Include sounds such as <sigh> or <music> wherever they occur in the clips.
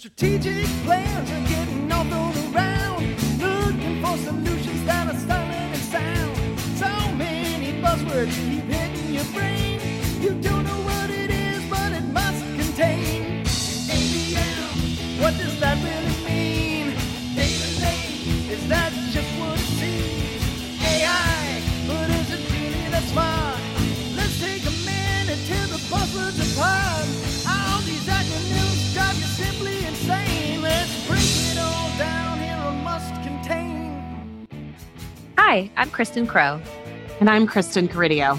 Strategic plans are getting all thrown around. Looking for solutions that are silent and sound. So many buzzwords keep hitting your brain. Hi, I'm Kristen Crow, And I'm Kristen Caridio.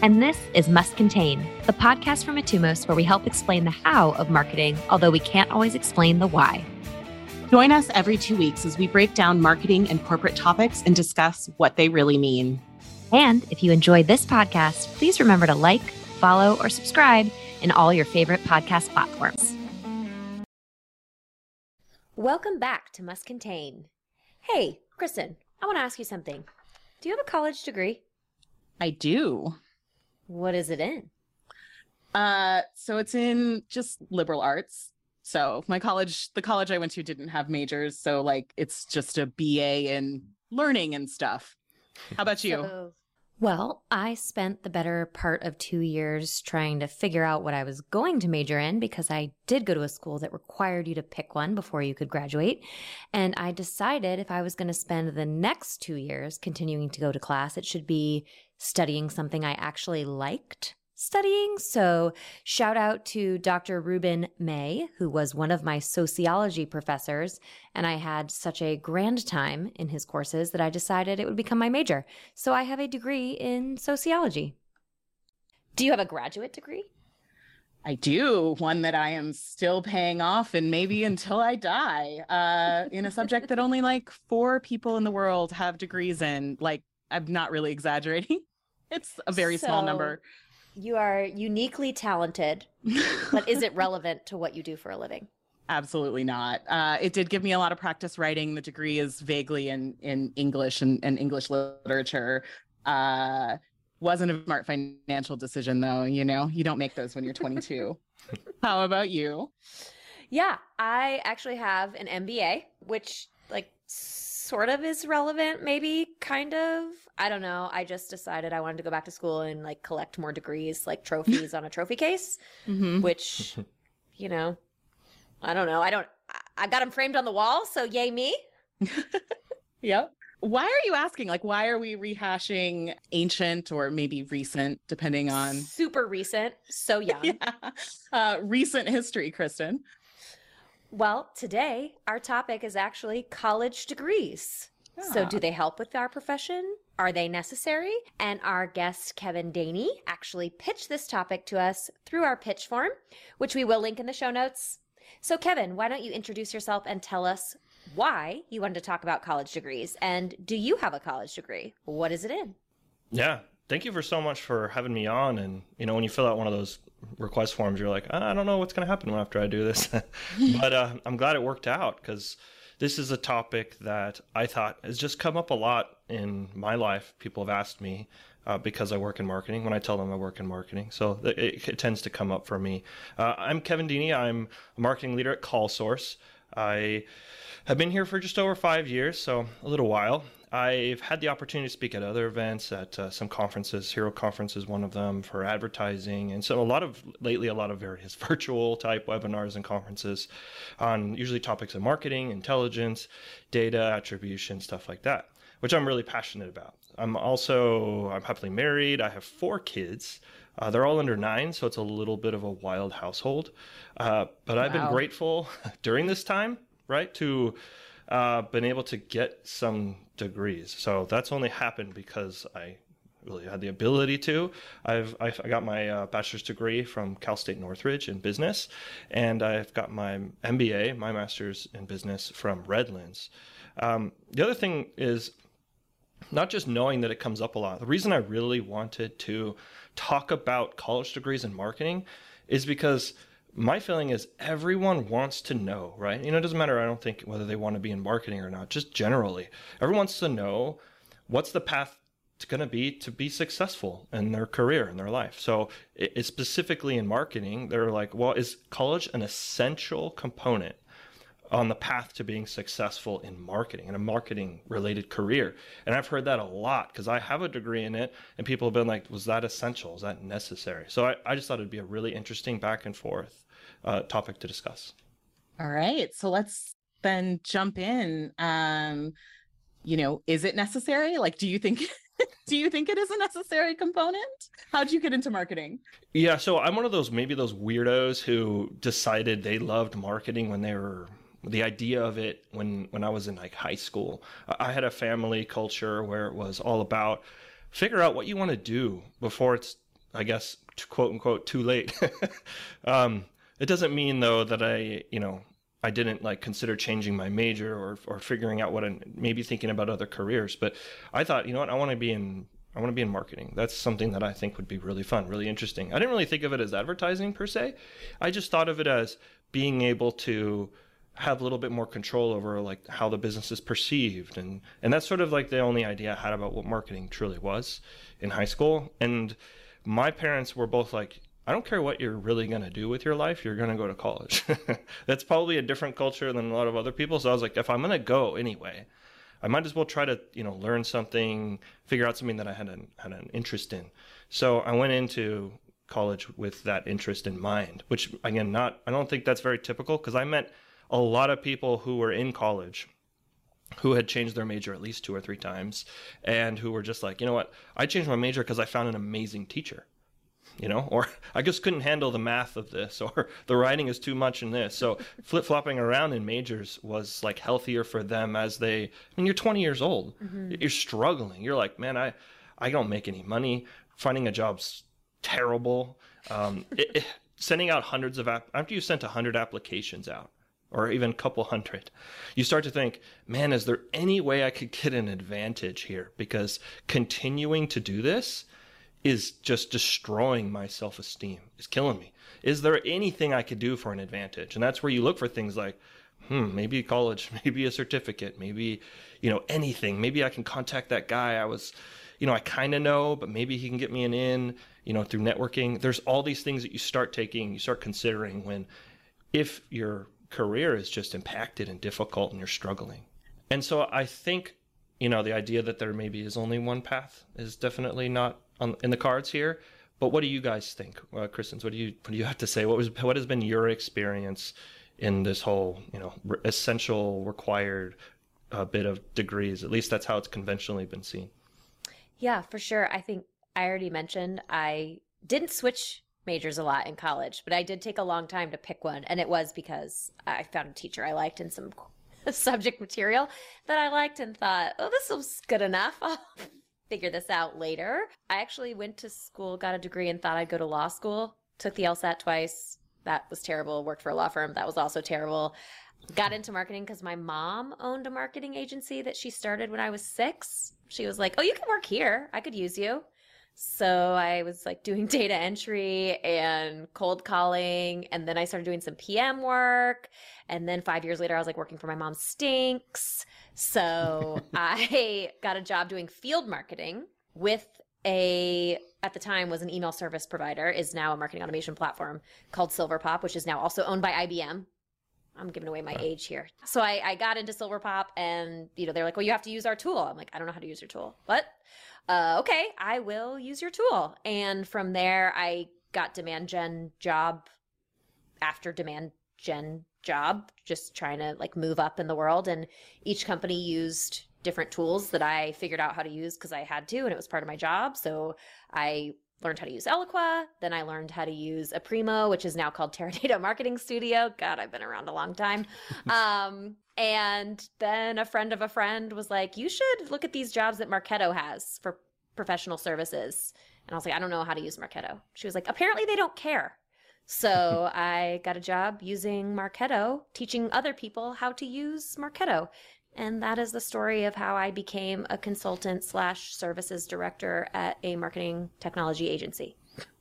and this is Must Contain, the podcast from Etumos where we help explain the how of marketing, although we can't always explain the why. Join us every two weeks as we break down marketing and corporate topics and discuss what they really mean. And if you enjoyed this podcast, please remember to like, follow, or subscribe in all your favorite podcast platforms. Welcome back to Must Contain. Hey, Kristen, I want to ask you something. Do you have a college degree? I do. What is it in? Uh, so it's in just liberal arts. So my college, the college I went to didn't have majors. So like it's just a BA in learning and stuff. How about you? So- well, I spent the better part of two years trying to figure out what I was going to major in because I did go to a school that required you to pick one before you could graduate. And I decided if I was going to spend the next two years continuing to go to class, it should be studying something I actually liked studying. So, shout out to Dr. Ruben May, who was one of my sociology professors. And I had such a grand time in his courses that I decided it would become my major. So, I have a degree in sociology. Do you have a graduate degree? I do one that I am still paying off and maybe until I die uh, in a subject that only like four people in the world have degrees in. Like, I'm not really exaggerating. It's a very small number. You are uniquely talented, but is it <laughs> relevant to what you do for a living? Absolutely not. Uh, it did give me a lot of practice writing. The degree is vaguely in in English and, and English literature. Uh, wasn't a smart financial decision though. You know, you don't make those when you're 22. <laughs> How about you? Yeah, I actually have an MBA, which like sort of is relevant, maybe kind of. I don't know. I just decided I wanted to go back to school and like collect more degrees, like trophies on a trophy case, Mhm. which, you know, I don't know. I don't. I- I got them framed on the wall, so yay me. <laughs> Yep. Why are you asking? Like, why are we rehashing ancient or maybe recent, depending on Super recent, so <laughs> young. yeah. uh, recent history, Kristen? Well, today our topic is actually college degrees. So, do they help with our profession? Are they necessary? And our guest, Kevin Daney, actually pitched this topic to us through our pitch form, which we will link in the show notes. So, Kevin, why don't you introduce yourself and tell us why you wanted to talk about college degrees? And do you have a college degree? What is it in? Yeah. Thank you for so much for having me on. And, you know, when you fill out one of those request forms, you're like, I don't know what's going to happen after I do this. <laughs> but uh, I'm glad it worked out because this is a topic that I thought has just come up a lot in my life. People have asked me uh, because I work in marketing when I tell them I work in marketing. So it, it, tends to come up for me. Uh, I'm Kevin Deeney. I'm a marketing leader at CallSource. I have been here for just over five years, so a little while. I've had the opportunity to speak at other events, at uh, some conferences. Hero Conference is one of them for advertising, and so a lot of lately a lot of various <laughs> virtual type webinars and conferences on usually topics of marketing, intelligence, data attribution, stuff like that, which I'm really passionate about. I'm also I'm happily married. I have four kids. Uh, they're all under nine, so it's a little bit of a wild household. Uh, but I've been grateful <laughs> during this time, right, to uh, been able to get some degrees. So that's only happened because I really had the ability to. I've, I've I got my uh, bachelor's degree from Cal State Northridge in business, and I've got my MBA, my master's in business from Redlands. Um, the other thing is not just knowing that it comes up a lot. The reason I really wanted to talk about college degrees in marketing is because my feeling is everyone wants to know, right? You know, it doesn't matter, I don't think, whether they want to be in marketing or not, just generally. Everyone wants to know what's the path going to be to be successful in their career in their life. So it, specifically in marketing, they're like, well, is college an essential component on the path to being successful in marketing and a marketing related career? And I've heard that a lot because I have a degree in it and people have been like, was that essential? Is that necessary? So I, I just thought it'd be a really interesting back and forth uh, topic to discuss. All right. So let's then jump in. Um, you know, is it necessary? Like, do you think <laughs> do you think it is a necessary component? How'd you get into marketing? Yeah, so I'm one of those maybe those weirdos who decided they loved marketing when they were the idea of it when when I was in like high school. I had a family culture where it was all about figure out what you want to do before it's I guess quote unquote too late. <laughs> um, it doesn't mean though that I, you know, I didn't like consider changing my major or or figuring out what I maybe thinking about other careers. But I thought, you know what, I want to be in I want to be in marketing. That's something that I think would be really fun, really interesting. I didn't really think of it as advertising per se. I just thought of it as being able to have a little bit more control over like how the business is perceived and and that's sort of like the only idea I had about what marketing truly was in high school. And my parents were both like, I don't care what you're really going to do with your life, you're going to go to college. <laughs> That's probably a different culture than a lot of other people. So I was like, if I'm going to go anyway, I might as well try to, you know, learn something, figure out something that I had an, had an interest in. So I went into college with that interest in mind, which again, not, I don't think that's very typical because I met a lot of people who were in college who had changed their major at least two or three times and who were just like, you know what, I changed my major because I found an amazing teacher you know, or <laughs> I just couldn't handle the math of this, <laughs> or the writing is too much in this. So <laughs> flip flopping around in majors was like healthier for them as they. I mean, you're 20 years old, mm-hmm. you're struggling. You're like, man, I, I don't make any money. Finding a job's terrible. Um, it, it, sending out hundreds of app after you sent a hundred applications out, or even a couple hundred, you start to think, man, is there any way I could get an advantage here? Because continuing to do this is just destroying my self esteem, is killing me. Is there anything I could do for an advantage? And that's where you look for things like, hmm, maybe college, <laughs> maybe a certificate, maybe, you know, anything. Maybe I can contact that guy I was, you know, I kind of know, but maybe he can get me an in, you know, through networking. There's all these things that you start taking, you start considering when, if your career is just impacted and difficult and you're struggling. And so I think, you know, the idea that there maybe is only one path is definitely not on, in the cards here. But what do you guys think, uh, Kristen? What do you what do you have to say? What was what has been your experience in this whole you know re- essential required uh, bit of degrees? At least that's how it's conventionally been seen. Yeah, for sure. I think I already mentioned I didn't switch majors a lot in college, but I did take a long time to pick one, and it was because I found a teacher I liked and some <laughs> subject material that I liked and thought, oh, this was good enough. <laughs> Figure this out later. I actually went to school, got a degree, and thought I'd go to law school. Took the LSAT twice. That was terrible. Worked for a law firm. That was also terrible. Got into marketing because my mom owned a marketing agency that she started when I was six. She was like, Oh, you can work here. I could use you. So I was like doing <laughs> data entry and cold calling. And then I started doing some PM work. And then five years later, I was like working for my mom stinks. So <laughs> I got a job doing field marketing with a at the time was an email service provider is now a marketing automation platform called silverpop which is now also owned by ibm i'm giving away my age here so I, I got into Silverpop and you know they're like well you have to use our tool i'm like i don't know how to use your tool but, uh, okay, I will use your tool. And from there, I got demand gen job after demand gen job, just trying to like move up in the world. And each company used different tools that I figured out how to use because I had to, and it was part of my job. So I learned how to use Eloqua. Then I learned how to use Aprimo, which is now called Teradata <laughs> Marketing Studio. God, I've been around a long time. <laughs> um, and then a friend of a friend was like, you should look at these jobs that Marketo has for professional services. And I was like, I don't know how to use Marketo. She was like, apparently they don't care. So <laughs> I got a job using Marketo, teaching other people how to use Marketo. And that is the story of how I became a consultant slash services director at a marketing technology agency.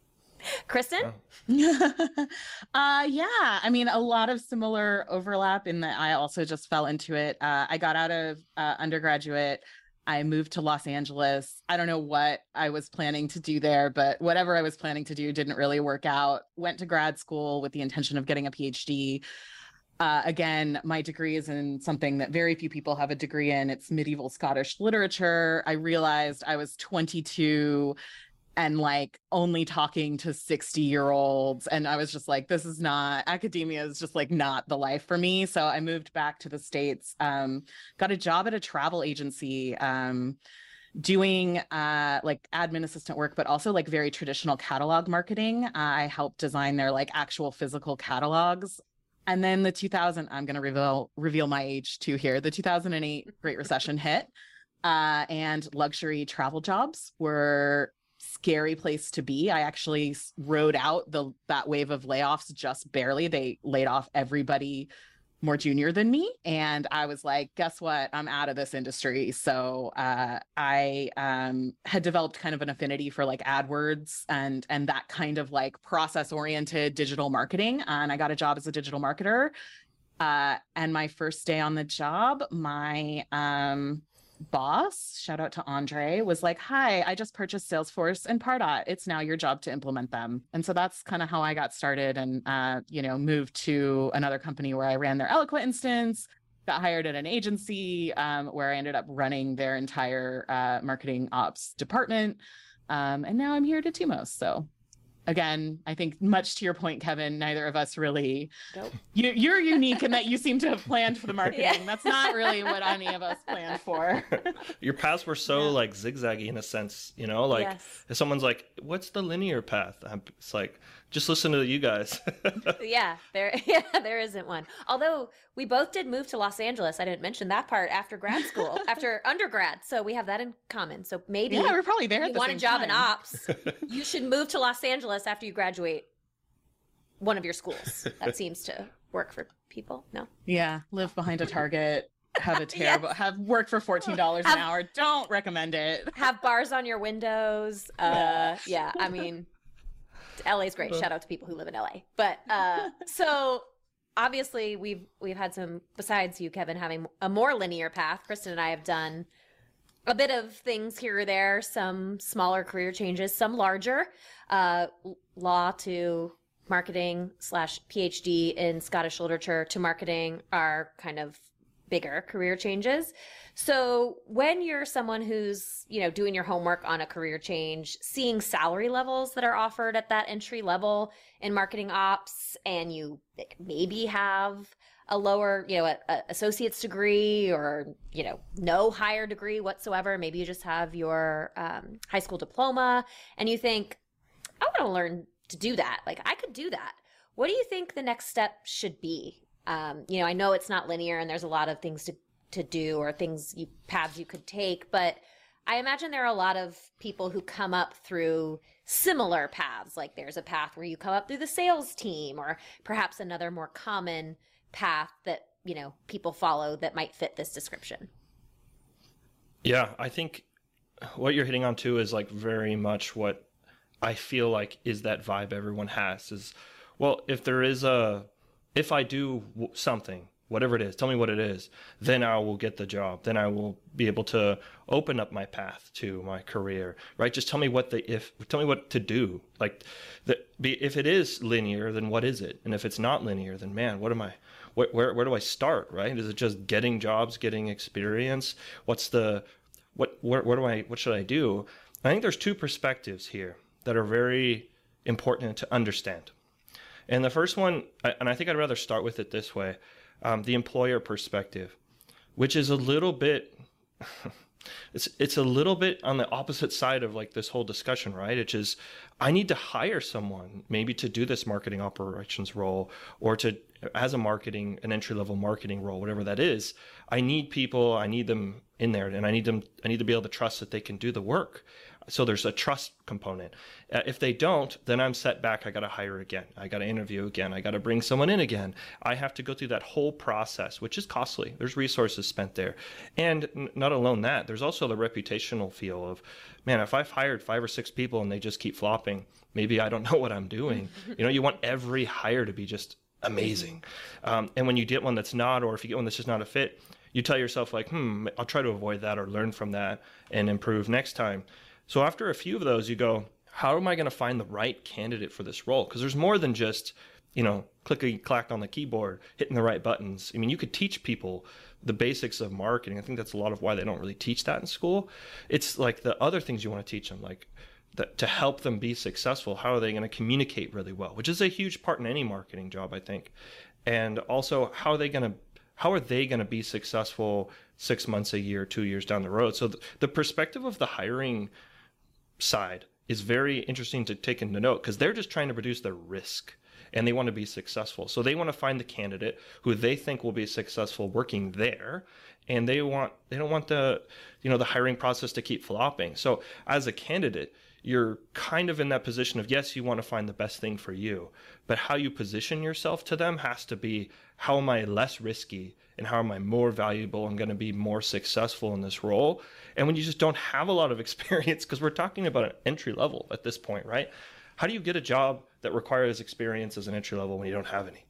<laughs> Kristen? Oh. <laughs> uh, yeah, I mean, a lot of similar overlap in that I also just fell into it. Uh, I got out of uh, undergraduate I moved to Los Angeles. I don't know what I was planning to do there, but whatever I was planning to do didn't really work out. Went to grad school with the intention of getting a PhD. Uh, again, my degree is in something that very few people have a degree in. It's medieval Scottish literature. I realized I was 22 and like only talking to 60 year olds. And I was just like, this is not, academia is just like not the life for me. So I moved back to the States, um, got a job at a travel agency. Um, doing uh like admin assistant work but also like very traditional catalog marketing uh, i helped design their like actual physical catalogs and then the 2000 i'm going to reveal reveal my age too here the 2008 great <laughs> recession hit uh, and luxury travel jobs were scary place to be. I actually rode out the that wave of layoffs just barely. They laid off everybody more junior than me and i was like guess what? I'm out of this industry. So uh, i um, had developed kind of an affinity for like adwords and and that kind of like process oriented digital marketing and i got a job as a digital marketer. Uh, and my first day on the job my um, boss, shout out to Andre, was like, Hi, I just purchased Salesforce and Pardot. It's now your job to implement them. And so that's kind of how I got started and, uh, you know, moved to another company where I ran their Eloqua instance, got hired at an agency um, where I ended up running their entire uh, marketing ops department. Um, and now I'm here at Etumos. So again, I think much to your point, Kevin, neither of us really. Nope. You, you're unique in that you seem to have planned for the <laughs> marketing. Yeah. That's not really what any of us planned for. <laughs> your paths were so yeah. like zigzaggy in a sense, you know. Like yes. if someone's like, "What's the linear path?" It's like just listen to you guys. <laughs> yeah, there <laughs> yeah, there isn't one. Although we both did move to Los Angeles. I didn't mention that part after grad school, <laughs> after undergrad. So we have that in common. So maybe Yeah, we're probably there. You the want a job time. in ops. you should move to Los Angeles after you graduate one of your schools. That seems to work for people. No? Yeah, live behind a Target have a terrible yes. have work for fourteen dollars an hour. Don't recommend it. Have bars on your windows. Uh, yeah, I mean, LA is great. Shout out to people who live in LA. But uh, <laughs> so obviously we've we've had some besides you, Kevin, having a more linear path. Kristen and I have done a bit of things here or there, some smaller career changes, some larger. Uh, law to marketing slash PhD in Scottish literature to marketing are kind of bigger career changes. So when you're someone who's, you know, doing your homework on a career change, seeing salary levels that are offered at that entry level in marketing ops, and you maybe have a lower, you know, a, a associate's degree or, you know, no higher degree whatsoever. Maybe you just have your um, high school diploma and you think, I want to learn to do that. Like I could do that. What do you think the next step should be um, you know, I know it's not linear and there's a lot of things to, to do or things you paths you could take, but I imagine there are a lot of people who come up through similar paths. Like there's a path where you come up through the sales team or perhaps another more common path that, you know, people follow that might fit this description. Yeah, I think what you're hitting on too is like very much what I feel like is that vibe everyone has is well, if there is a if I do something, whatever it is, tell me what it is, then I will get the job. Then I will be able to open up my path to my career, right? Just tell me what the if, tell me what to do. Like, the, if it is linear, then what is it? And if it's not linear, then man, what am I? Where, where where do I start? Right? Is it just getting jobs, getting experience? What's the what? Where, where do I? What should I do? I think there's two perspectives here that are very important to understand. And the first one, and I think I'd rather start with it this way um, the employer perspective, which is a little bit. <laughs> it's it's a little bit on the opposite side of like this whole discussion, right? Which is I need to hire someone maybe to do this marketing operations role or to as a marketing an entry level marketing role, whatever that is. I need people, I need them in there and I need them I need to be able to trust that they can do the work. So there's a trust component. Uh, if they don't, then I'm set back. I got to hire again. I got to interview again. I got to bring someone in again. I have to go through that whole process, which is costly. There's resources spent there. And n- not alone that, there's also the reputational feel of, man, if I've hired five or six people and they just keep flopping, maybe I don't <laughs> know what I'm doing. <laughs> you know, you want every hire to be just amazing. Um, and when you get one that's not, or if you get one that's just not a fit, you tell yourself like, hmm, I'll try to avoid that or learn from that and improve next time. So after a few of those, you go, how am I going to find the right candidate for this role? Because there's more than just, you know, clicky clack on the keyboard, hitting the right buttons. I mean, you could teach people the basics of marketing. I think that's a lot of why they don't really teach that in school. It's like the other things you want to teach them, like to help them be successful. How are they going to communicate really well? Which is a huge part in any marketing job, I think. And also, how are they going to how are they going to be successful six months, a year, two years down the road? So the perspective of the hiring side is very interesting to take into note because they're just trying to reduce their risk and they want to be successful. So they want to find the candidate who they think will be successful working there and they want they don't want the you know the hiring process to keep flopping. So as a candidate, you're kind of in that position of yes, you want to find the best thing for you, but how you position yourself to them has to be how am I less risky and how am I more valuable and going to be more successful in this role? And when you just don't have a lot of <laughs> experience, because we're talking about an entry level at this point, right? How do you get a job that requires experience as an entry level when you don't have any?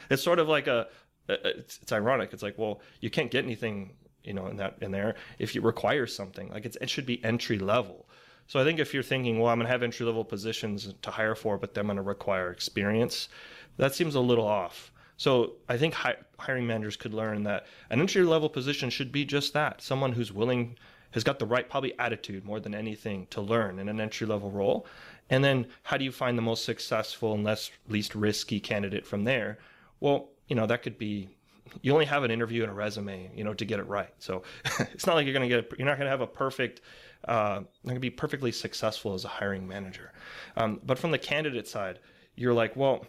<laughs> it's sort of like a, it's, it's ironic. It's like, well, you can't get anything, you know, in that in there if you require something. Like it should be entry level. So I think if you're thinking, well, I'm going to have entry level positions to hire for, but then I'm going to require experience, that seems a little off. So I think hi- hiring managers could learn that an entry level position should be just that someone who's willing, has got the right, probably attitude more than anything to learn in an entry level role. And then how do you find the most successful and less least risky candidate from there? Well, you know, that could be you only have an interview and a resume, you know, to get it right. So <laughs> it's not like you're going to get, you're not going to have a perfect, uh, not going to be perfectly successful as a hiring manager. Um, but from the candidate side, you're like, well,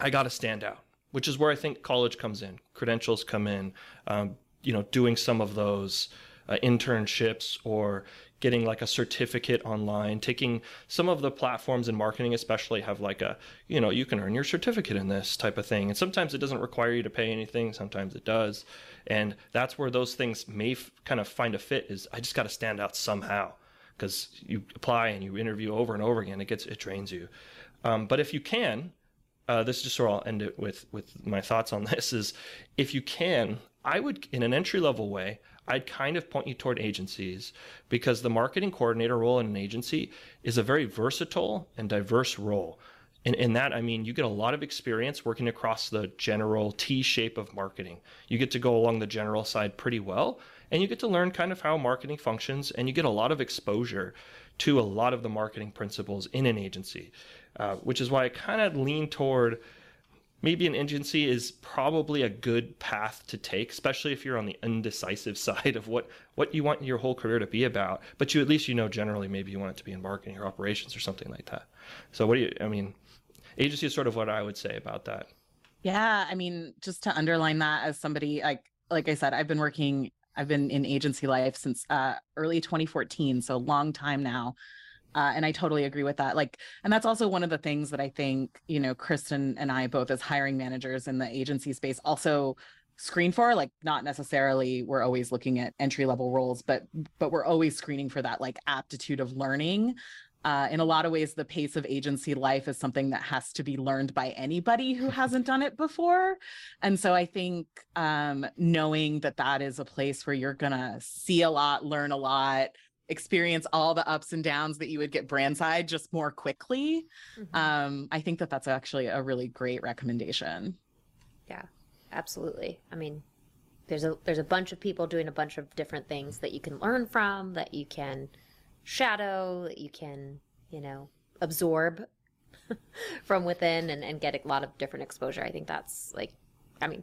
I got to stand out which is where I think college comes in, credentials come in, um, you know, doing some of those uh, internships or getting like a certificate online, taking some of the platforms in marketing, especially have like a, you know, you can earn your certificate in this type of thing. And sometimes it doesn't require you to pay anything, sometimes it does. And that's where those things may f- kind of find a fit is I just got to stand out somehow because you apply and you interview over and over again, it gets, it drains you. Um, but if you can, uh, this is just where I'll end it with with my thoughts on this is if you can, I would in an entry level way, I'd kind of point you toward agencies because the marketing coordinator role in an agency is a very versatile and diverse role. And in that, I mean, you get a lot of experience working across the general T shape of marketing. You get to go along the general side pretty well, and you get to learn kind of how marketing functions, and you get a lot of exposure to a lot of the marketing principles in an agency. Uh, which is why I kind of lean toward maybe an agency is probably a good path to take, especially if you're on the indecisive <laughs> side of what, what you want your whole career to be about. But you at least you know generally maybe you want it to be in marketing or operations or something like that. So what do you? I mean, agency is sort of what I would say about that. Yeah, I mean, just to underline that as somebody like like I said, I've been working. I've been in agency life since uh, early 2014, so long time now. Uh, and I totally agree with that. Like, and that's also one of the things that I think, you know, Kristen and I, both as hiring managers in the agency space, also screen for like not necessarily we're always looking at entry level roles but but we're always screening for that like aptitude of learning uh, in a lot of ways the pace of agency life is something that has to be learned by anybody who <laughs> hasn't done it before and so i think um, knowing that that is a place where you're gonna see a lot learn a lot experience all the ups and downs that you would get brand side just more quickly. Mm-hmm. um i think that that's actually a really great recommendation. Yeah absolutely. I mean there's a there's a bunch of people doing a bunch of different things that you can learn from that you can shadow that you can you know absorb <laughs> from within and, and get a lot of different exposure. I think that's like i mean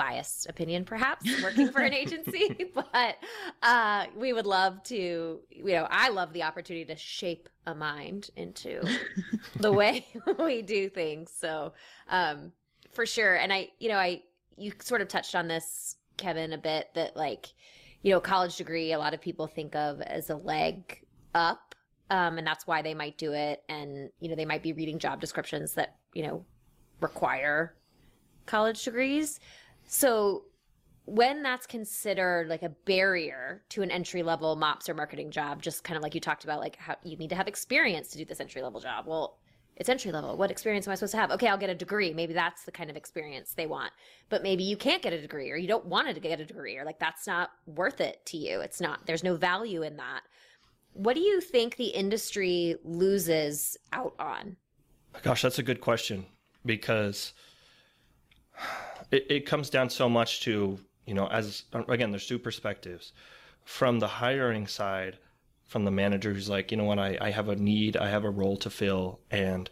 biased opinion perhaps <laughs> working for an agency <laughs> but uh, we would love to you know i love the opportunity to shape a mind into <laughs> the way we do things. So um, for sure. And i you know i you sort of touched on this kevin a bit that like you know college degree a lot of people think of as a leg up um, and that's why they might do it. And you know they might be reading job descriptions that you know require college degrees so when that's considered like a barrier to an entry level mops or marketing job, just kind of like you talked about, like how you need to have experience to do this entry level job. Well, it's entry level. What experience am I supposed to have? Okay, I'll get a degree. Maybe that's the kind of experience they want. But maybe you can't get a degree or you don't want to get a degree or like that's not worth it to you. It's not, there's no value in that. What do you think the industry loses out on? Gosh, that's a good question because it, it comes down so much to, you know, as again, there's two perspectives. From the hiring side, from the manager who's like, you know what, I, I have a need, I have a role to fill, and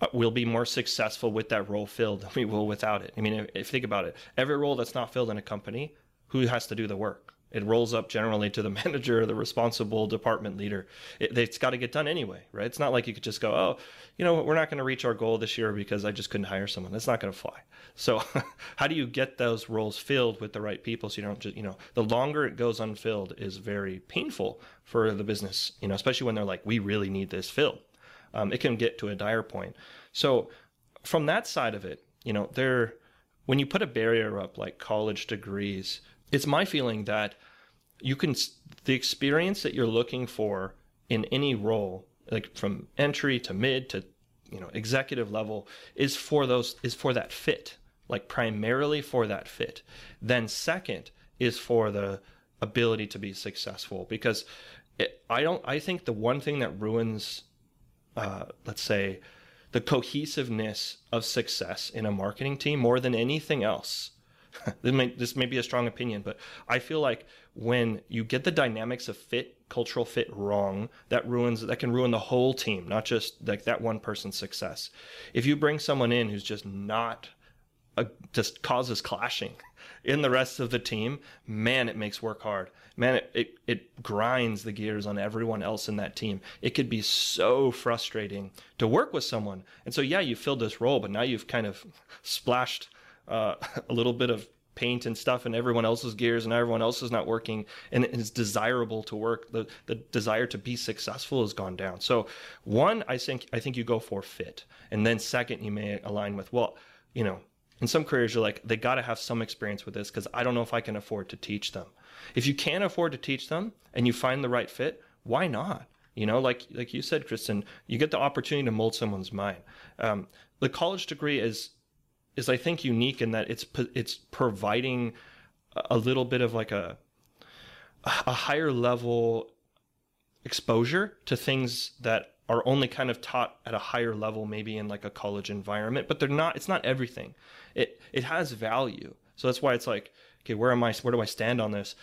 uh, we'll be more successful with that role filled than we will without it. I mean, if, if you think about it, every role that's not filled in a company, who has to do the work? It rolls up generally to the <laughs> manager, the responsible department leader. It, has got to get done anyway, right? It's not like you could just go, oh, you know, we're not going to reach our goal this year because I just couldn't hire someone. That's not going to fly. So, <laughs> how do you get those roles filled with the right people so you don't just, you know, the longer it goes unfilled is very painful for the business, you know, especially when they're like, we really need this filled. Um, it can get to a dire point. So, from that side of it, you know, there, when you put a barrier up like college degrees, it's my feeling that you can the experience that you're looking for in any role like from entry to mid to you know executive level is for those is for that fit like primarily for that fit. Then second is for the ability to be successful because it, i don't i think the one thing that ruins uh, let's say the cohesiveness of success in a marketing team more than anything else <laughs> this may this may be a strong opinion, but I feel like when you get the dynamics of fit, cultural fit wrong, that ruins that can ruin the whole team, not just like that one person's success. If you bring someone in who's just not a, just causes clashing in the rest of the team, man, it makes work hard. Man, it, it, it grinds the gears on everyone else in that team. It could be so frustrating to work with someone. And so, yeah, you filled this role, but now you've kind of splashed uh, <laughs> a little bit of paint and stuff in everyone else's gears and everyone else is not working and it's desirable to work. The the desire to be successful has gone down. So one i think i think you go for fit and then second you may align with well you know in some careers you're like they got to have some experience with this because i don't know if i can afford to teach them. If you can't afford to teach them and you find the right fit why not? You know like like you said kristen you get the opportunity to mold someone's mind. Um, the college degree is is I think unique in that it's it's providing a little bit of like a a higher level exposure to things that are only kind of taught at a higher level maybe in like a college environment but they're not it's not everything. It it has value. So that's why it's like okay where am i where do i stand on this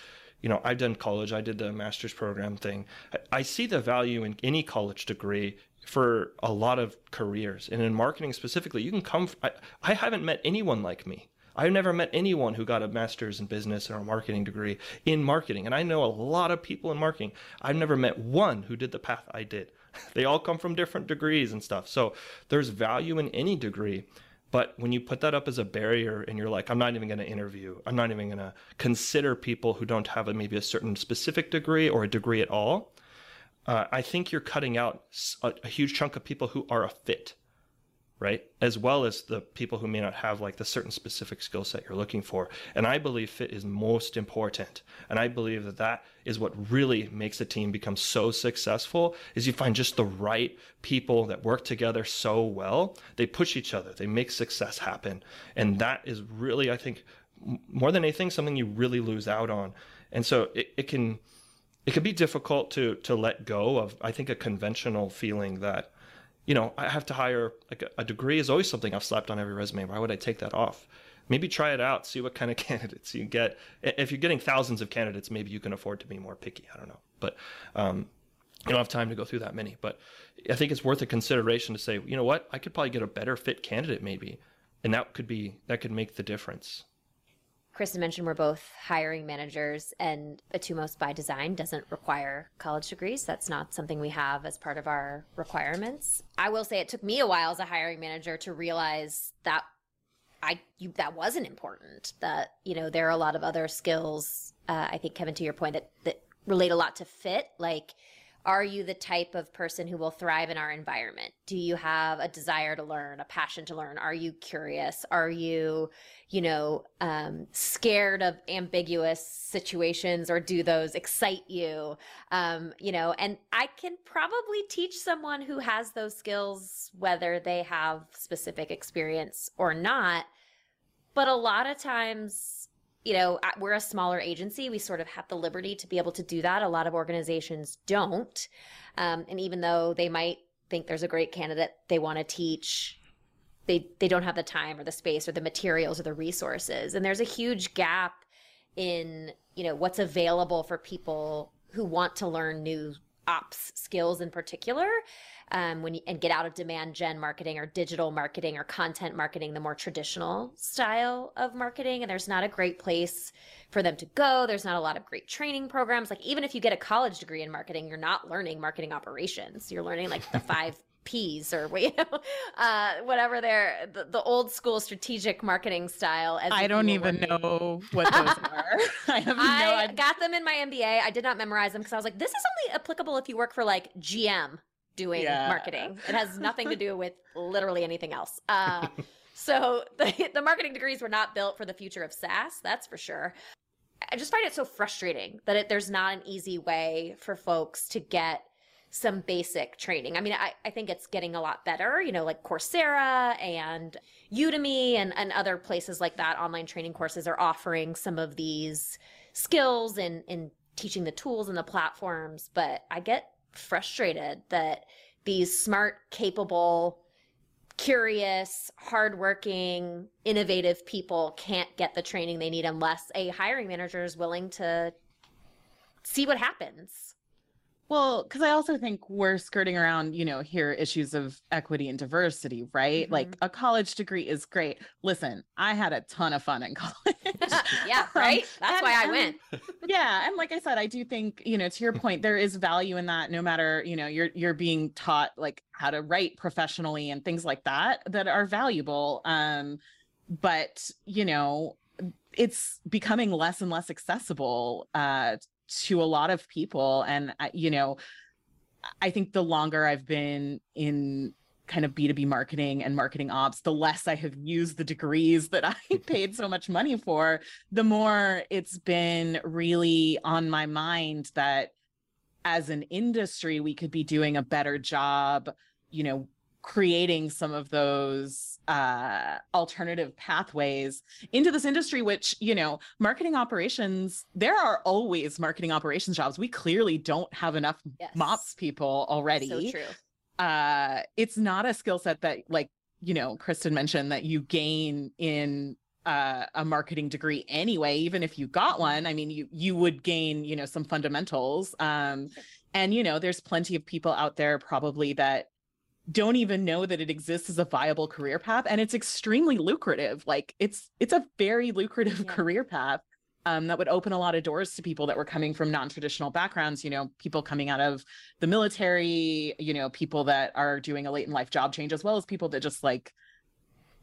you know i've done college i did the master's program thing. I, I see the value in any college degree for a lot of careers. And in marketing specifically you can come I, I haven't met anyone like me. I've never met anyone who got a master's in business or a marketing degree in marketing. And i know a lot of people in marketing. I've never met one who did the path i did. <laughs> They all come from different degrees and stuff. So there's value in any degree but when you put that up as a barrier and you're like i'm not even going to interview i'm not even going to consider people who don't have a, maybe a certain specific degree or a degree at all uh, I think you're cutting out a, a, huge chunk of people who are a fit, right? As well as the people who may not have like the certain specific skill set you're looking for. And I believe fit is most important. And I believe that that is what really makes a team become so successful is you find just the right people that work together so well. They push each other. They make success happen. And that is really, I think, more than anything, something you really lose out on. And so it, it can, it can be difficult to to let go of i think a conventional feeling that you know i have to hire like a, degree is always something i've slapped on every resume. Why would i take that off? Maybe try it out see what kind of <laughs> candidates you get. If you're getting thousands of candidates maybe you can afford to be more picky. I don't know. But um, you don't have time to go through that many. But i think it's worth a consideration to say you know what? I could probably get a better fit candidate maybe. And that could be that could make the difference Kristen mentioned we're both hiring managers, and Etumos by design doesn't require college degrees. That's not something we have as part of our requirements. I will say it took me a while as a hiring manager to realize that I you, that wasn't important. That you know there are a lot of other skills. Uh, I think Kevin, to your point, that that relate a lot to fit, like are you the type of person who will thrive in our environment? Do you have a desire to learn, a passion to learn? Are you curious? Are you, you know, um, scared of ambiguous situations or do those excite you? Um, you know, and I can probably teach someone who has those skills, whether they have specific experience or not. But a lot of times, you know, we're a smaller agency. We sort of have the liberty to be able to do that. A lot of organizations don't. Um, and even though they might think there's a great candidate they want to teach, they, they don't have the time or the space or the materials or the resources. And there's a huge gap in, you know, what's available for people who want to learn new ops skills in particular um, when you, and get out of demand gen marketing or digital marketing or content marketing, the more traditional style of marketing. And there's not a great place for them to go. There's not a lot of great training programs. Like even if you get a college degree in marketing, you're not learning marketing operations. You're learning like the <laughs> five P's or <laughs> you know, uh, whatever they're the, the, old school strategic marketing style. As I don't even working. know what those <laughs> are. I have no I idea. got them in my MBA. I did not memorize them because I was like, this is only applicable if you work for like GM doing yeah. marketing. It has nothing to do with literally anything else. <laughs> Uh, so <laughs> the, the marketing degrees were not built for the future of SaaS, that's for sure. I just find it so frustrating that it, there's not an easy way for folks to get some basic training. I mean, I, I think it's getting a lot better, you know, like Coursera and Udemy and, and other places like that. Online training courses are offering some of these skills and in teaching the tools and the platforms. But I get frustrated that these smart, capable, curious, hardworking, innovative people can't get the training they need unless a hiring manager is willing to see what happens. Well, because I also think we're skirting around, you know, here issues of equity and diversity, right? Mm-hmm. Like a college degree is great. Listen, I had a ton of fun in <laughs> college. <laughs> yeah, right. That's and, why I went. <laughs> yeah, and like I said, I do think, you know, to your point, there is value in that. No matter, you know, you're you're being taught like how to write professionally and things like that that are valuable. Um, but you know, it's becoming less and less accessible uh, to a lot of people and you know i think the longer i've been in kind of b2b marketing and marketing ops the less i have used the degrees that i <laughs> paid so much money for the more it's been really on my mind that as an industry we could be doing a better job you know creating some of those uh, alternative pathways into this industry which you know marketing operations there are always marketing operations jobs. We clearly don't have enough yes. mops people already. so true. Uh it's not a skill set that like you know kristen mentioned that you gain in uh, a marketing degree anyway even if you got one. I mean you you would gain you know some fundamentals. Um and you know there's plenty of people out there probably that don't even know that it exists as a viable career path and it's extremely lucrative. Like it's it's a very lucrative yeah. career path um, that would open a lot of doors to people that were coming from non-traditional backgrounds you know people coming out of the military you know people that are doing a late in life job change as well as people that just like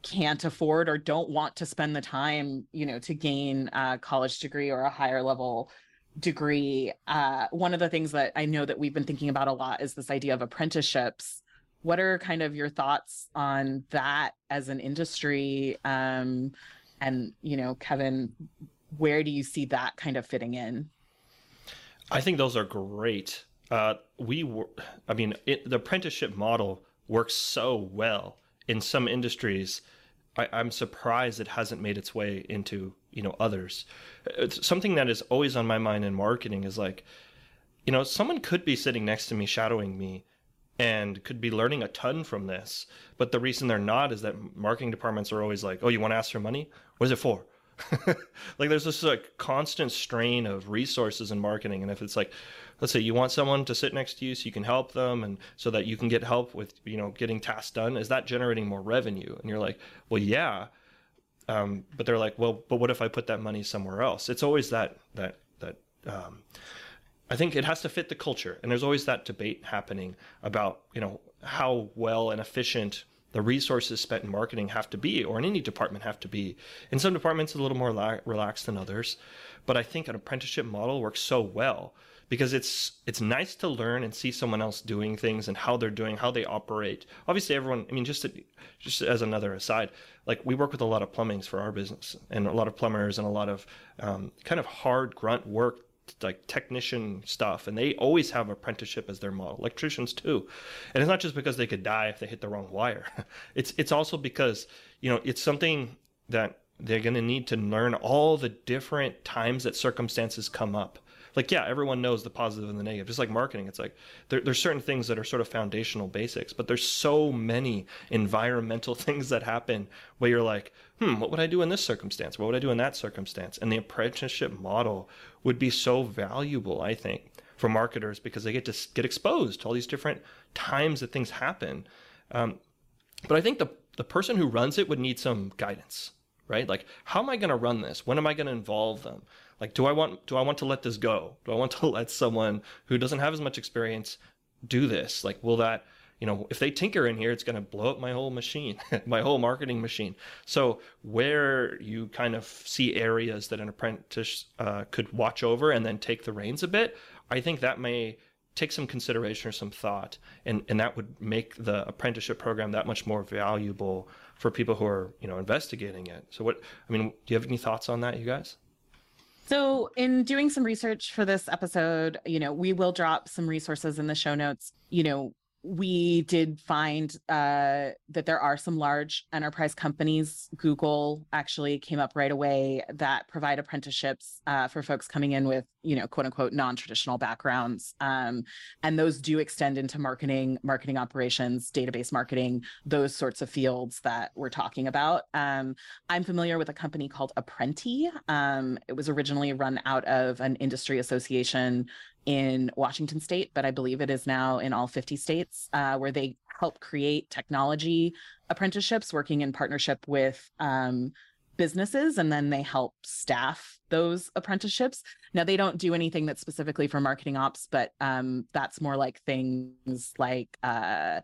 can't afford or don't want to spend the time you know to gain a college degree or a higher level degree. Uh, one of the things that i know that we've been thinking about a lot is this idea of apprenticeships what are kind of your thoughts on that as an industry? Um, and you know kevin where do you see that kind of fitting in? I think those are great. Uh, we were i mean it, the apprenticeship model works so well in some industries. I, i'm surprised it hasn't made its way into you know others. It's something that is always on my mind in marketing is like you know someone could be sitting next to me shadowing me and could be learning a ton from this. But the reason they're not is that marketing departments are always like, "Oh, you want to ask for money? What is it for?" <laughs> like there's this like constant strain of resources in marketing, and if it's like, let's say you want someone to sit next to you so you can help them, and so that you can get help with you know getting tasks done, is that generating more revenue? And you're like, well, yeah. Um, but they're like, well, but what if I put that money somewhere else? It's always that that that um, I think it has to fit the culture. And there's always that debate happening about, you know, how well and efficient the resources spent in marketing have to be, or in any department have to be. In some departments, a little more la- relaxed than others. But I think an apprenticeship model works so well because it's it's nice to learn and see someone else doing things and how they're doing, how they operate. Obviously, everyone. I mean, just to, just as another aside, like we work with a lot of plumbings for our business and a lot of plumbers and a lot of um, kind of hard grunt work like technician stuff and they always have apprenticeship as their model electricians too. And it's not just because they could die if they hit the wrong wire. <laughs> It's it's also because you know it's something that they're going to need to learn all the different times that circumstances come up like yeah everyone knows the positive and the negative. Just like marketing it's like there, there's certain things that are sort of foundational basics but there's so many environmental <laughs> things that happen where you're like hmm what would i do in this circumstance? What would i do in that circumstance? And the apprenticeship model would be so valuable i think for marketers because they get to get exposed to all these different times that things happen. Um, but i think the the person who runs it would need some guidance right? Like how am i going to run this? When am i going to involve them like do i want do i want to let this go? Do i want to <laughs> let someone who doesn't have as much experience do this? Like will that you know if they tinker in here it's going to blow up my whole machine <laughs> my whole marketing machine. So where you kind of see areas that an apprentice uh, could watch over and then take the reins a bit i think that may take some consideration or some thought and and that would make the apprenticeship program that much more valuable for people who are you know investigating it. So what i mean do you have any thoughts on that you guys So, in doing some research for this episode, you know, we will drop some resources in the show notes. You know, we did find uh, that there are some large enterprise companies. Google actually came up right away that provide apprenticeships uh, for folks coming in with, you know, quote unquote non traditional backgrounds. Um, and those do extend into marketing, marketing operations, database marketing, those sorts of fields that we're talking about. Um, I'm familiar with a company called Apprenti. Um, it was originally run out of an industry association in Washington state, but I believe it is now in all 50 states, uh, where they help create technology apprenticeships working in partnership with um, businesses and then they help staff those apprenticeships. Now, they don't do anything that's specifically for marketing ops, but um, that's more like things like uh,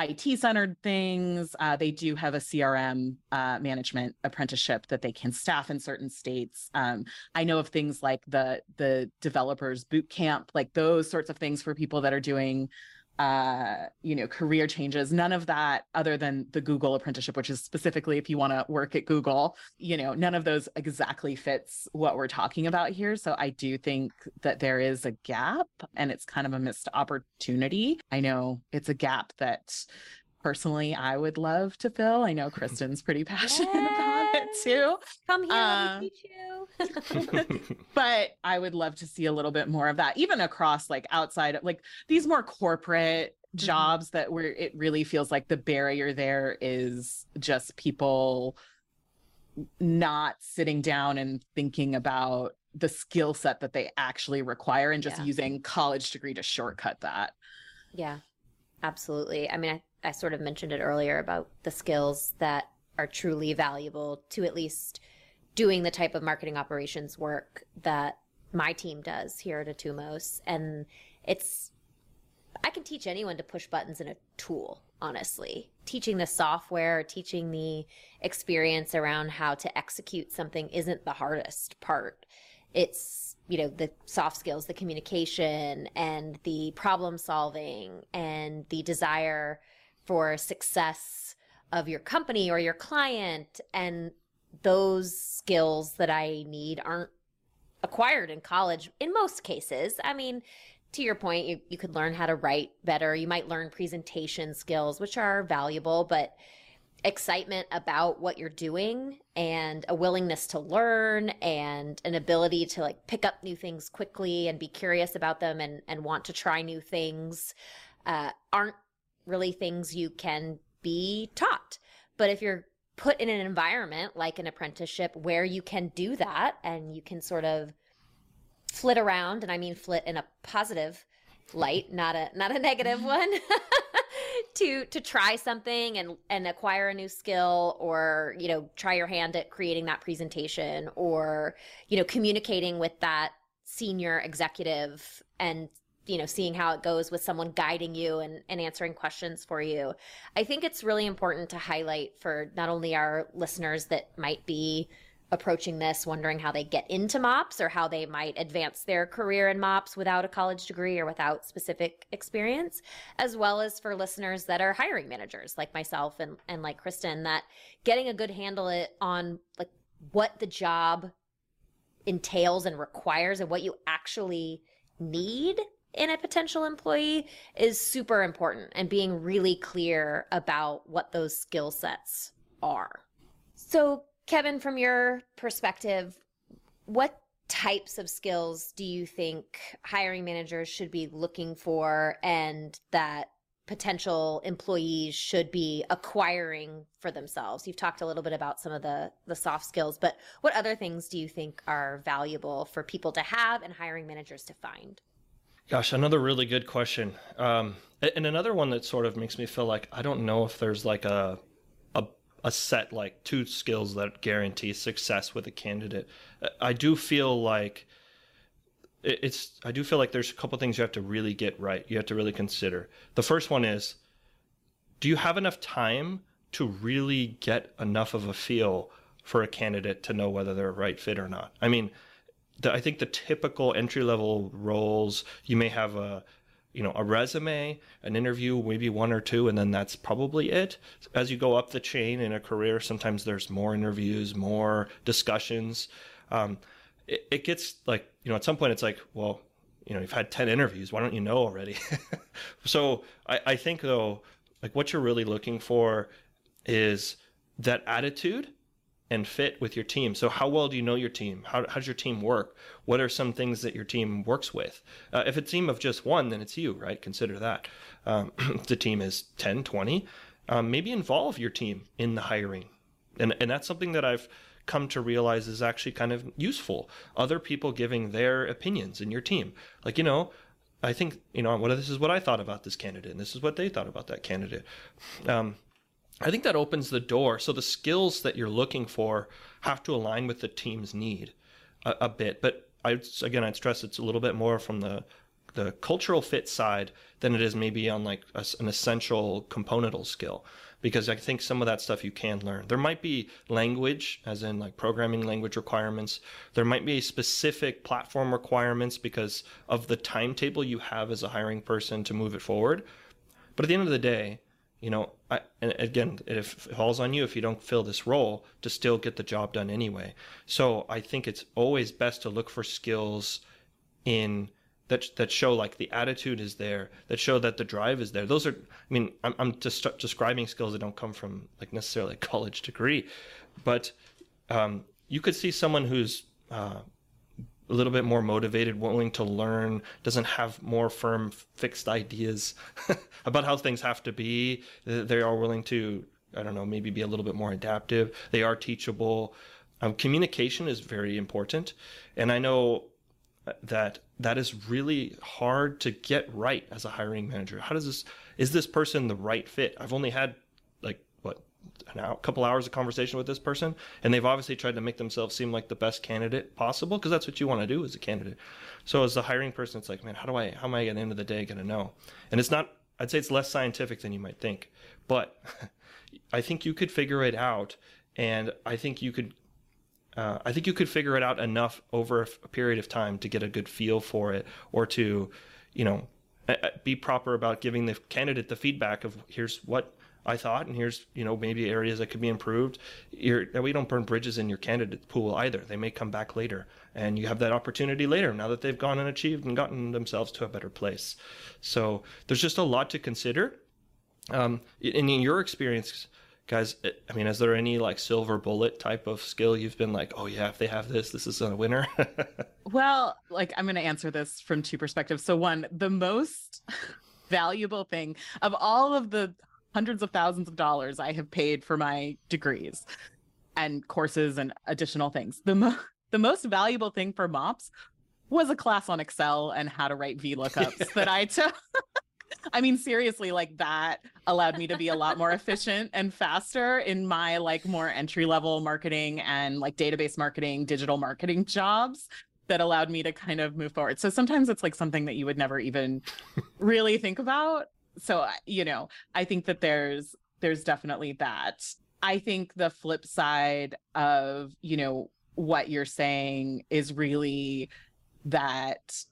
IT centered things. Uh, they do have a CRM uh, management apprenticeship that they can staff in certain states. Um, I know of things like the the developers boot camp, like those sorts of things for people that are doing uh you know career changes none of that other than the google apprenticeship which is specifically if you want to work at google you know none of those exactly fits what we're talking about here. So i do think that there is a gap and it's kind of a missed opportunity. I know it's a gap that personally i would love to fill. I know <laughs> kristen's pretty passionate about it too Come here, teach you. <laughs> <laughs> but I would love to see a little bit more of that, even across like outside of like these more corporate Mhm. jobs that where it really feels like the barrier there is just people not sitting down and thinking about the skill set that they actually require and just Yeah. using college degree to shortcut that. Yeah, absolutely. I mean, I, I sort of mentioned it earlier about the skills that are truly valuable to at least doing the type of marketing operations work that my team does here at Etumos. And it's, I can teach anyone to push buttons in a tool, honestly. Teaching the software, teaching the experience around how to execute something isn't the hardest part. It's, you know, the soft skills, the communication and the problem solving and the desire for success of your company or your client. And those skills that I need aren't acquired in college in most cases. I mean, to your point, you, you could learn how to write better. You might learn presentation skills, which are valuable, but excitement about what you're doing and a willingness to learn and an ability to like pick up new things quickly and be curious about them and, and want to try new things uh, aren't really things you can be taught. But if you're put in an environment like an apprenticeship where you can do that and you can sort of flit around and I mean flit in a positive light, not a not a negative mm-hmm. one. <laughs> to to try something and and acquire a new skill or you know try your hand at creating that presentation or you know communicating with that senior executive and you know seeing how it goes with someone guiding you and, and answering questions for you. I think it's really important to highlight for not only our listeners that might be approaching this wondering how they get into MOPS or how they might advance their career in MOPS without a college degree or without specific experience, as well as for listeners that are hiring managers like myself and, and like Kristen, that getting a good handle it on like what the job entails and requires and what you actually need in a potential employee is super important and being really clear about what those skill sets are. So, Kevin, from your perspective, what types of skills do you think hiring managers should be looking for and that potential employees should be acquiring for themselves? You've talked a little bit about some of the the soft skills, but what other things do you think are valuable for people to have and hiring managers to find? Gosh, another really good question. Um, and another one that sort of makes me feel like I don't know if there's like a a, a set like two skills that guarantee success with a candidate. I do feel like it's I do feel like there's a couple things you have to really get right. You have to really consider. The first one is do you have enough time to really get enough of a feel for a candidate to know whether they're a right fit or not? I mean, the, I think the typical entry level roles, you may have a you know a resume an interview maybe one or two and then that's probably it. As you go up the chain in a career sometimes there's more interviews more discussions. Um, it, it gets like you know at some point it's like well you know you've had 10 interviews why don't you know already? <laughs> So I, I think though like what you're really looking for is that attitude and fit with your team. So, how well do you know your team? How, how does your team work? What are some things that your team works with? Uh, if it's a team of just one, then it's you, right? Consider that. Um, <clears throat> the team is 10, 20. Um, maybe involve your team in the hiring. And, and that's something that I've come to realize is actually kind of useful. Other people giving their opinions in your team. Like, you know, I think, you know, what this is what I thought about this candidate, and this is what they thought about that candidate. Um, I think that opens the door. So the skills that you're looking for have to align with the team's need a, a bit. But I again, I'd stress it's a little bit more from the the cultural fit side than it is maybe on like a, an essential componental skill because I think some of that stuff you can learn. There might be language, as in like programming language requirements. There might be specific platform requirements because of the timetable you have as a hiring person to move it forward. But at the end of the day, you know, I, and again, it, it falls on you if you don't fill this role to still get the job done anyway. So I think it's always best to look for skills in that that show like the attitude is there, that show that the drive is there. Those are, I mean, I'm, I'm just describing skills that don't come from like necessarily a <laughs> college degree, but um, you could see someone who's uh, a little bit more motivated, willing to learn, doesn't have more firm, fixed ideas <laughs> about how things have to be. They are willing to, I don't know, maybe be a little bit more adaptive. They are teachable. Um, communication is very important. And I know that that is really hard to get right as a hiring manager. How does this, is this person the right fit? I've only had a couple hours of conversation with this person, and they've obviously tried to make themselves seem like the best candidate possible because that's what you want to do as a candidate. So as the hiring person, it's like, man, how do I, how am I at the end of the day going to know? And it's not, I'd say it's less scientific than you might think, but <laughs> I think you could figure it out, and I think you could. Uh, I think you could figure it out enough over a period of time to get a good feel for it, or to, you know, be proper about giving the candidate the feedback of here's what I thought, and here's you know maybe areas that could be improved. You're, we don't burn bridges in your candidate pool either. They may come back later, and you have that opportunity later now that they've gone and achieved and gotten themselves to a better place. So there's just a lot to consider. Um, in, your experience, guys, I mean, is there any like silver bullet type of skill you've been like, oh yeah, if they have this, this is a winner? <laughs> well, like I'm going to answer this from two perspectives. So one, the most <laughs> valuable thing of all of the hundreds of thousands of dollars I have paid for my degrees and courses and additional things. The mo- <laughs> the most valuable thing for MOPS was a class on Excel and how to write VLOOKUPs that I <laughs> took. <laughs> I mean, seriously, like that allowed me to be a lot more efficient and faster in my like more entry level marketing and like database marketing, digital marketing jobs that allowed me to kind of move forward. So sometimes it's like something that you would never even really think about so you know i think that there's there's definitely that. I think the flip side of you know what you're saying is really that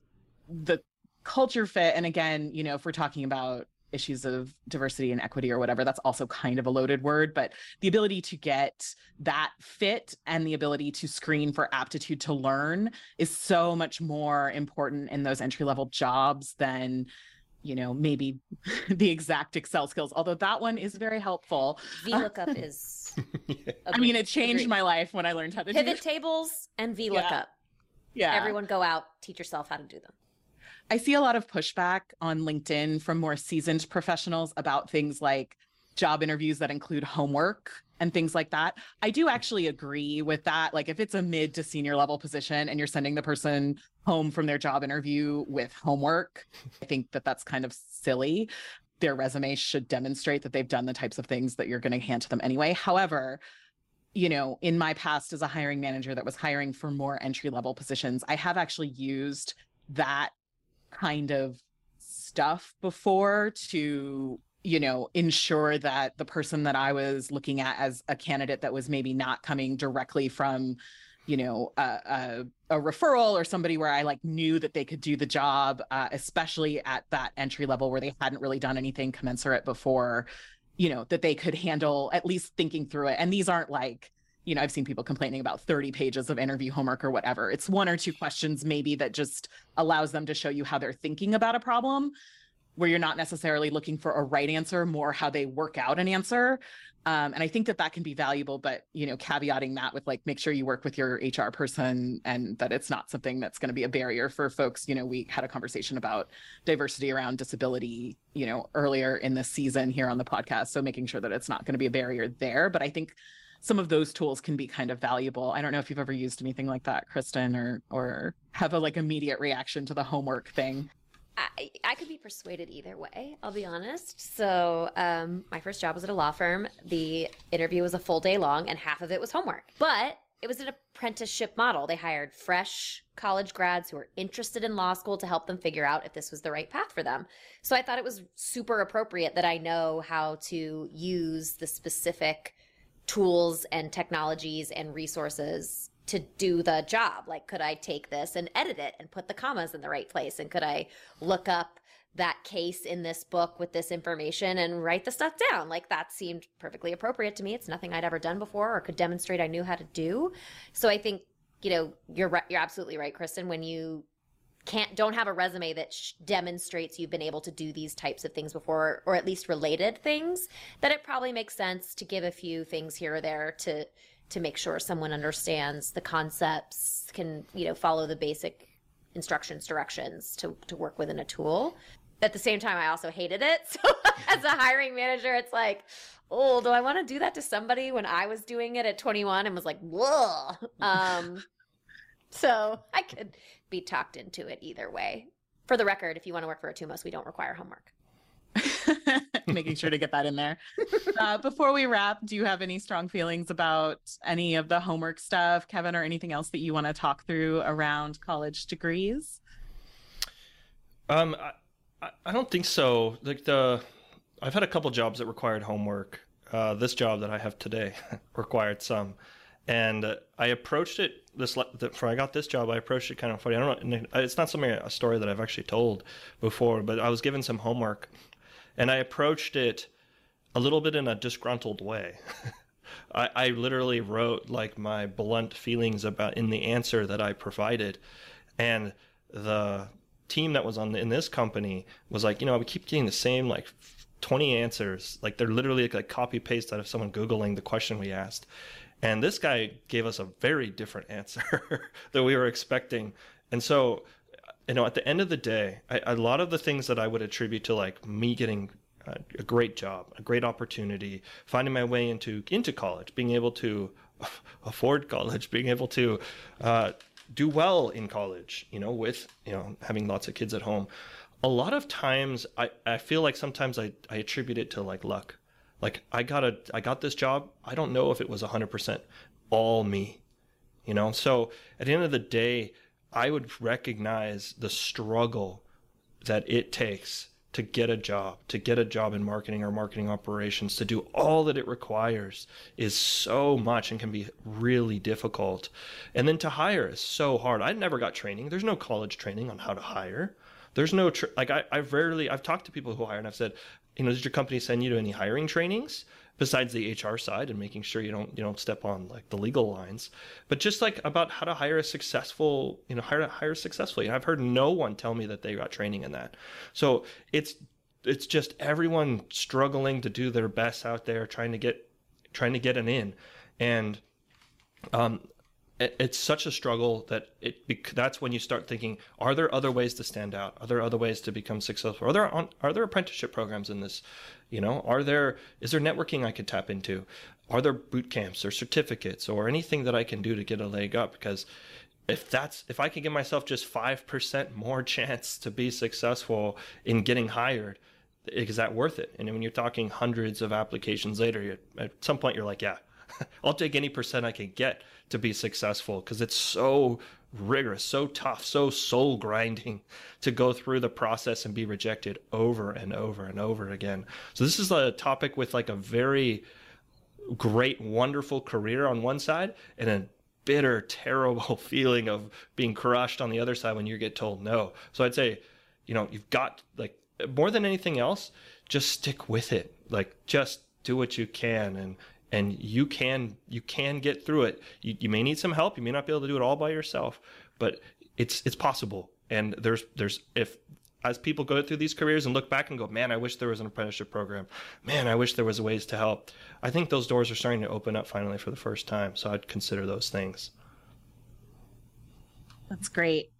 the culture fit and again you know if we're talking about issues of diversity and equity or whatever that's also kind of a loaded word but the ability to get that fit and the ability to screen for aptitude to learn is so much more important in those entry level jobs than you know maybe <laughs> the exact excel skills although that one is very helpful VLOOKUP <laughs> is. i mean it changed Agreed. my life when i learned how to do pivot tables and VLOOKUP. yeah Everyone go out, teach yourself how to do them. I see a lot of pushback on LinkedIn from more seasoned professionals about things like job interviews that include homework and things like that. I do actually agree with that. Like if it's a mid to senior level position and you're sending the person home from their job interview with homework, I think that that's kind of silly. Their resume should demonstrate that they've done the types of things that you're going to hand to them anyway. However, you know, in my past as a hiring manager that was hiring for more entry level positions, I have actually used that kind of stuff before to you know ensure that the person that i was looking at as a candidate that was maybe not coming directly from you know a, a, a referral or somebody where i like knew that they could do the job uh, especially at that entry level where they hadn't really done anything commensurate before you know that they could handle at least thinking through it. And these aren't like you know i've seen people complaining about 30 pages of interview homework or whatever. It's one or two questions maybe that just allows them to show you how they're thinking about a problem where you're not necessarily looking for a right answer more how they work out an answer um, and i think that that can be valuable but you know caveating that with like make sure you work with your hr person and that it's not something that's going to be a barrier for folks you know we had a conversation about diversity around disability you know earlier in the season here on the podcast so making sure that it's not going to be a barrier there but i think some of those tools can be kind of valuable. I don't know if you've ever used anything like that, Kristen, or or have a like immediate reaction to the homework thing. I, I could be persuaded either way, I'll be honest. So, um, my first job was at a law firm. The interview was a full day long, and half of it was homework. But it was an apprenticeship model. They hired fresh college grads who were interested in law school to help them figure out if this was the right path for them. So, I thought it was super appropriate that I know how to use the specific tools and technologies and resources to do the job. Like, could I take this and edit it and put the commas in the right place? And could I look up that case in this book with this information and write the stuff down? Like, that seemed perfectly appropriate to me. It's nothing I'd ever done before or could demonstrate I knew how to do. So I think, you know, you're right, you're absolutely right, Kristen, when you can't don't have a resume that sh- demonstrates you've been able to do these types of things before or at least related things that it probably makes sense to give a few things here or there to to make sure someone understands the concepts can you know follow the basic instructions directions to to work within a tool. At the same time i also hated it. <laughs> So as a hiring manager it's like oh do i want to do that to somebody when i was doing it at 21 and was like whoa. Um <laughs> so i could be talked into it either way. For the record if you want to work for Etumos we don't require homework <laughs> Making sure to get that in there. Uh, before we wrap, do you have any strong feelings about any of the homework stuff, Kevin, or anything else that you want to talk through around college degrees? Um, I, I- don't think so. Like the, I've had a couple jobs that required homework. Uh, this job that I have today <laughs> required some, and uh, I approached it this the, before I got this job. I approached it kind of funny. I don't know. It's not something a story that I've actually told before, but I was given some homework, and I approached it a little bit in a disgruntled way. <laughs> I, I literally wrote like my blunt feelings about in the answer that I provided, and the team that was on the, in this company was like, you know, we keep getting the same like 20 answers. Like they're literally like copy paste out of someone Googling the question we asked. And this guy gave us a very different <laughs> answer that we were expecting. And so, you know, at the end of the day, I, a lot of the things that I would attribute to like me getting a, a great job, a great opportunity, finding my way into into college, being able to <laughs> afford college, being able to uh, do well in college, you know, with you know having lots of kids at home. A lot of times, I, I feel like sometimes I, I attribute it to like luck. Like I got a I got this job. I don't know if it was hundred percent all me, you know. So at the end of the day, I would recognize the struggle that it takes to get a job, to get a job in marketing or marketing operations, to do all that it requires is so much and can be really difficult. And then to hire is so hard. I never got training. There's no college training on how to hire. There's no, like, I, I've rarely, I've talked to people who hire and I've said, you know, does your company send you to any hiring trainings? Besides the HR side and making sure you don't you don't step on like the legal lines, but just like about how to hire a successful you know hire hire successfully. And I've heard no one tell me that they got training in that. So it's it's just everyone struggling to do their best out there, trying to get trying to get an in, and um, it's such a struggle that it that's when you start thinking are there other ways to stand out? Are there other ways to become successful? Are there are there apprenticeship programs in this you know? Are there is there networking i could tap into? Are there boot camps or certificates or anything that i can do to get a leg up? Because if that's if i can give myself just 5% more <laughs> chance to be successful in getting hired is that worth it? And when you're talking hundreds of applications later at some point you're like yeah <laughs> I'll take any percent I can get to be successful because it's so rigorous, so tough, so soul grinding <laughs> to go through the process and be rejected over and over and over again. So this is a topic with like a very great, wonderful career on one side and a bitter, <laughs> terrible <laughs> feeling of being crushed on the other side when you get told no. So I'd say, you know, you've got like more than anything else, just stick with it. Like just do what you can and and you can you can get through it. You, you may need some help. You may not be able to do it all by yourself, but it's it's possible. And there's there's if as people go through these careers and look back and go, man, I wish there was an apprenticeship program. Man, I wish there was ways to help. I think those doors are starting to open up finally for the first time. So I'd consider those things. That's great.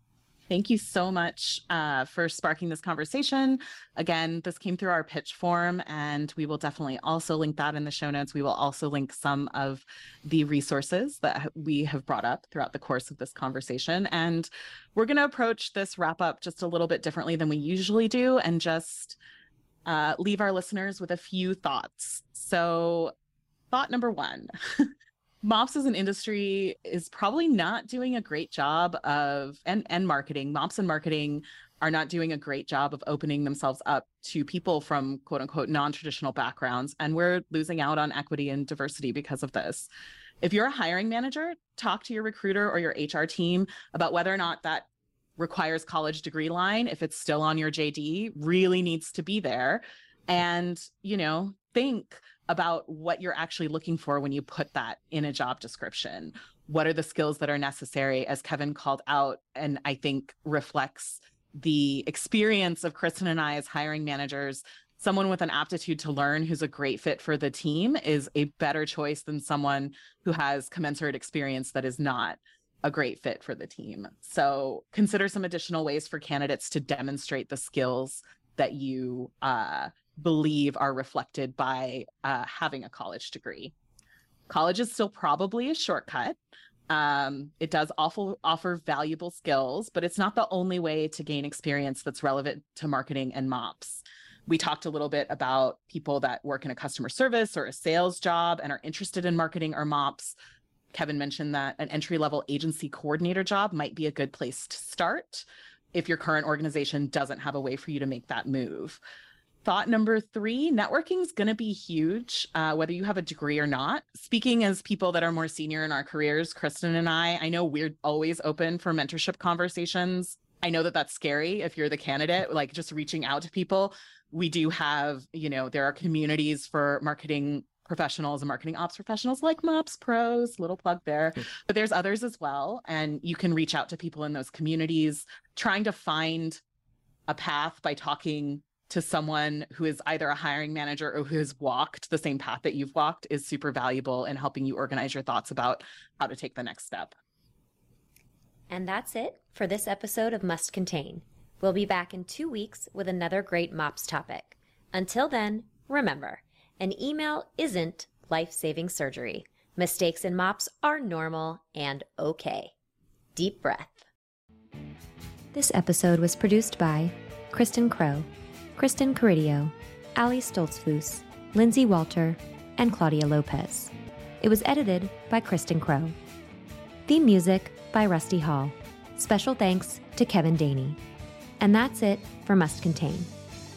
Thank you so much uh, for sparking this conversation. Again, this came through our pitch form, and we will definitely also link that in the show notes. We will also link some of the resources that we have brought up throughout the course of this conversation. And we're going to approach this wrap up just a little bit differently than we usually do and just uh, leave our listeners with a few thoughts. So, thought number one <laughs> mops as an industry is probably not doing a great job of and and marketing mops and marketing are not doing a great job of opening themselves up to people from quote unquote non-traditional backgrounds and we're losing out on equity and diversity because of this. If you're a hiring manager talk to your recruiter or your hr team about whether or not that requires college degree line. If it's still on your jd really needs to be there. And you know think about what you're actually looking for when you put that in a job description. What are the skills that are necessary, as Kevin called out, and I think reflects the experience of Kristen and I as hiring managers. Someone with an aptitude to learn who's a great fit for the team is a better choice than someone who has commensurate experience that is not a great fit for the team. So consider some additional ways for candidates to demonstrate the skills that you uh, believe are reflected by uh, having a college degree. College is still probably a shortcut. Um, it does awful, offer valuable skills, but it's not the only way to gain experience that's relevant to marketing and MOPS. We talked a little bit about people that work in a customer service or a sales job and are interested in marketing or MOPS. Kevin mentioned that an entry level agency coordinator job might be a good place to start if your current organization doesn't have a way for you to make that move thought number three networking is going to be huge uh, whether you have a degree or not. Speaking as people that are more senior in our careers kristen and i i know we're always open for mentorship conversations. I know that that's scary if you're the candidate like just reaching out to people. We do have you know there are communities for marketing professionals and marketing ops professionals like mops pros little plug there. But there's others as well and you can reach out to people in those communities. Trying to find a path by talking to someone who is either a hiring manager or who has walked the same path that you've walked is super valuable in helping you organize your thoughts about how to take the next step. And that's it for this episode of Must Contain. We'll be back in two weeks with another great MOPS topic. Until then, remember an email isn't life saving surgery. Mistakes in MOPS are normal and okay. Deep breath. This episode was produced by Kristen Crow Kristen Caridio, Ali Stoltzfus, Lindsay Walter, and Claudia Lopez. It was edited by Kristen Crow. Theme music by Rusty Hall. Special thanks to Kevin Daney. And that's it for Must Contain.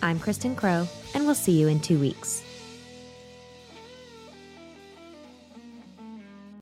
I'm Kristen Crow, and we'll see you in two weeks.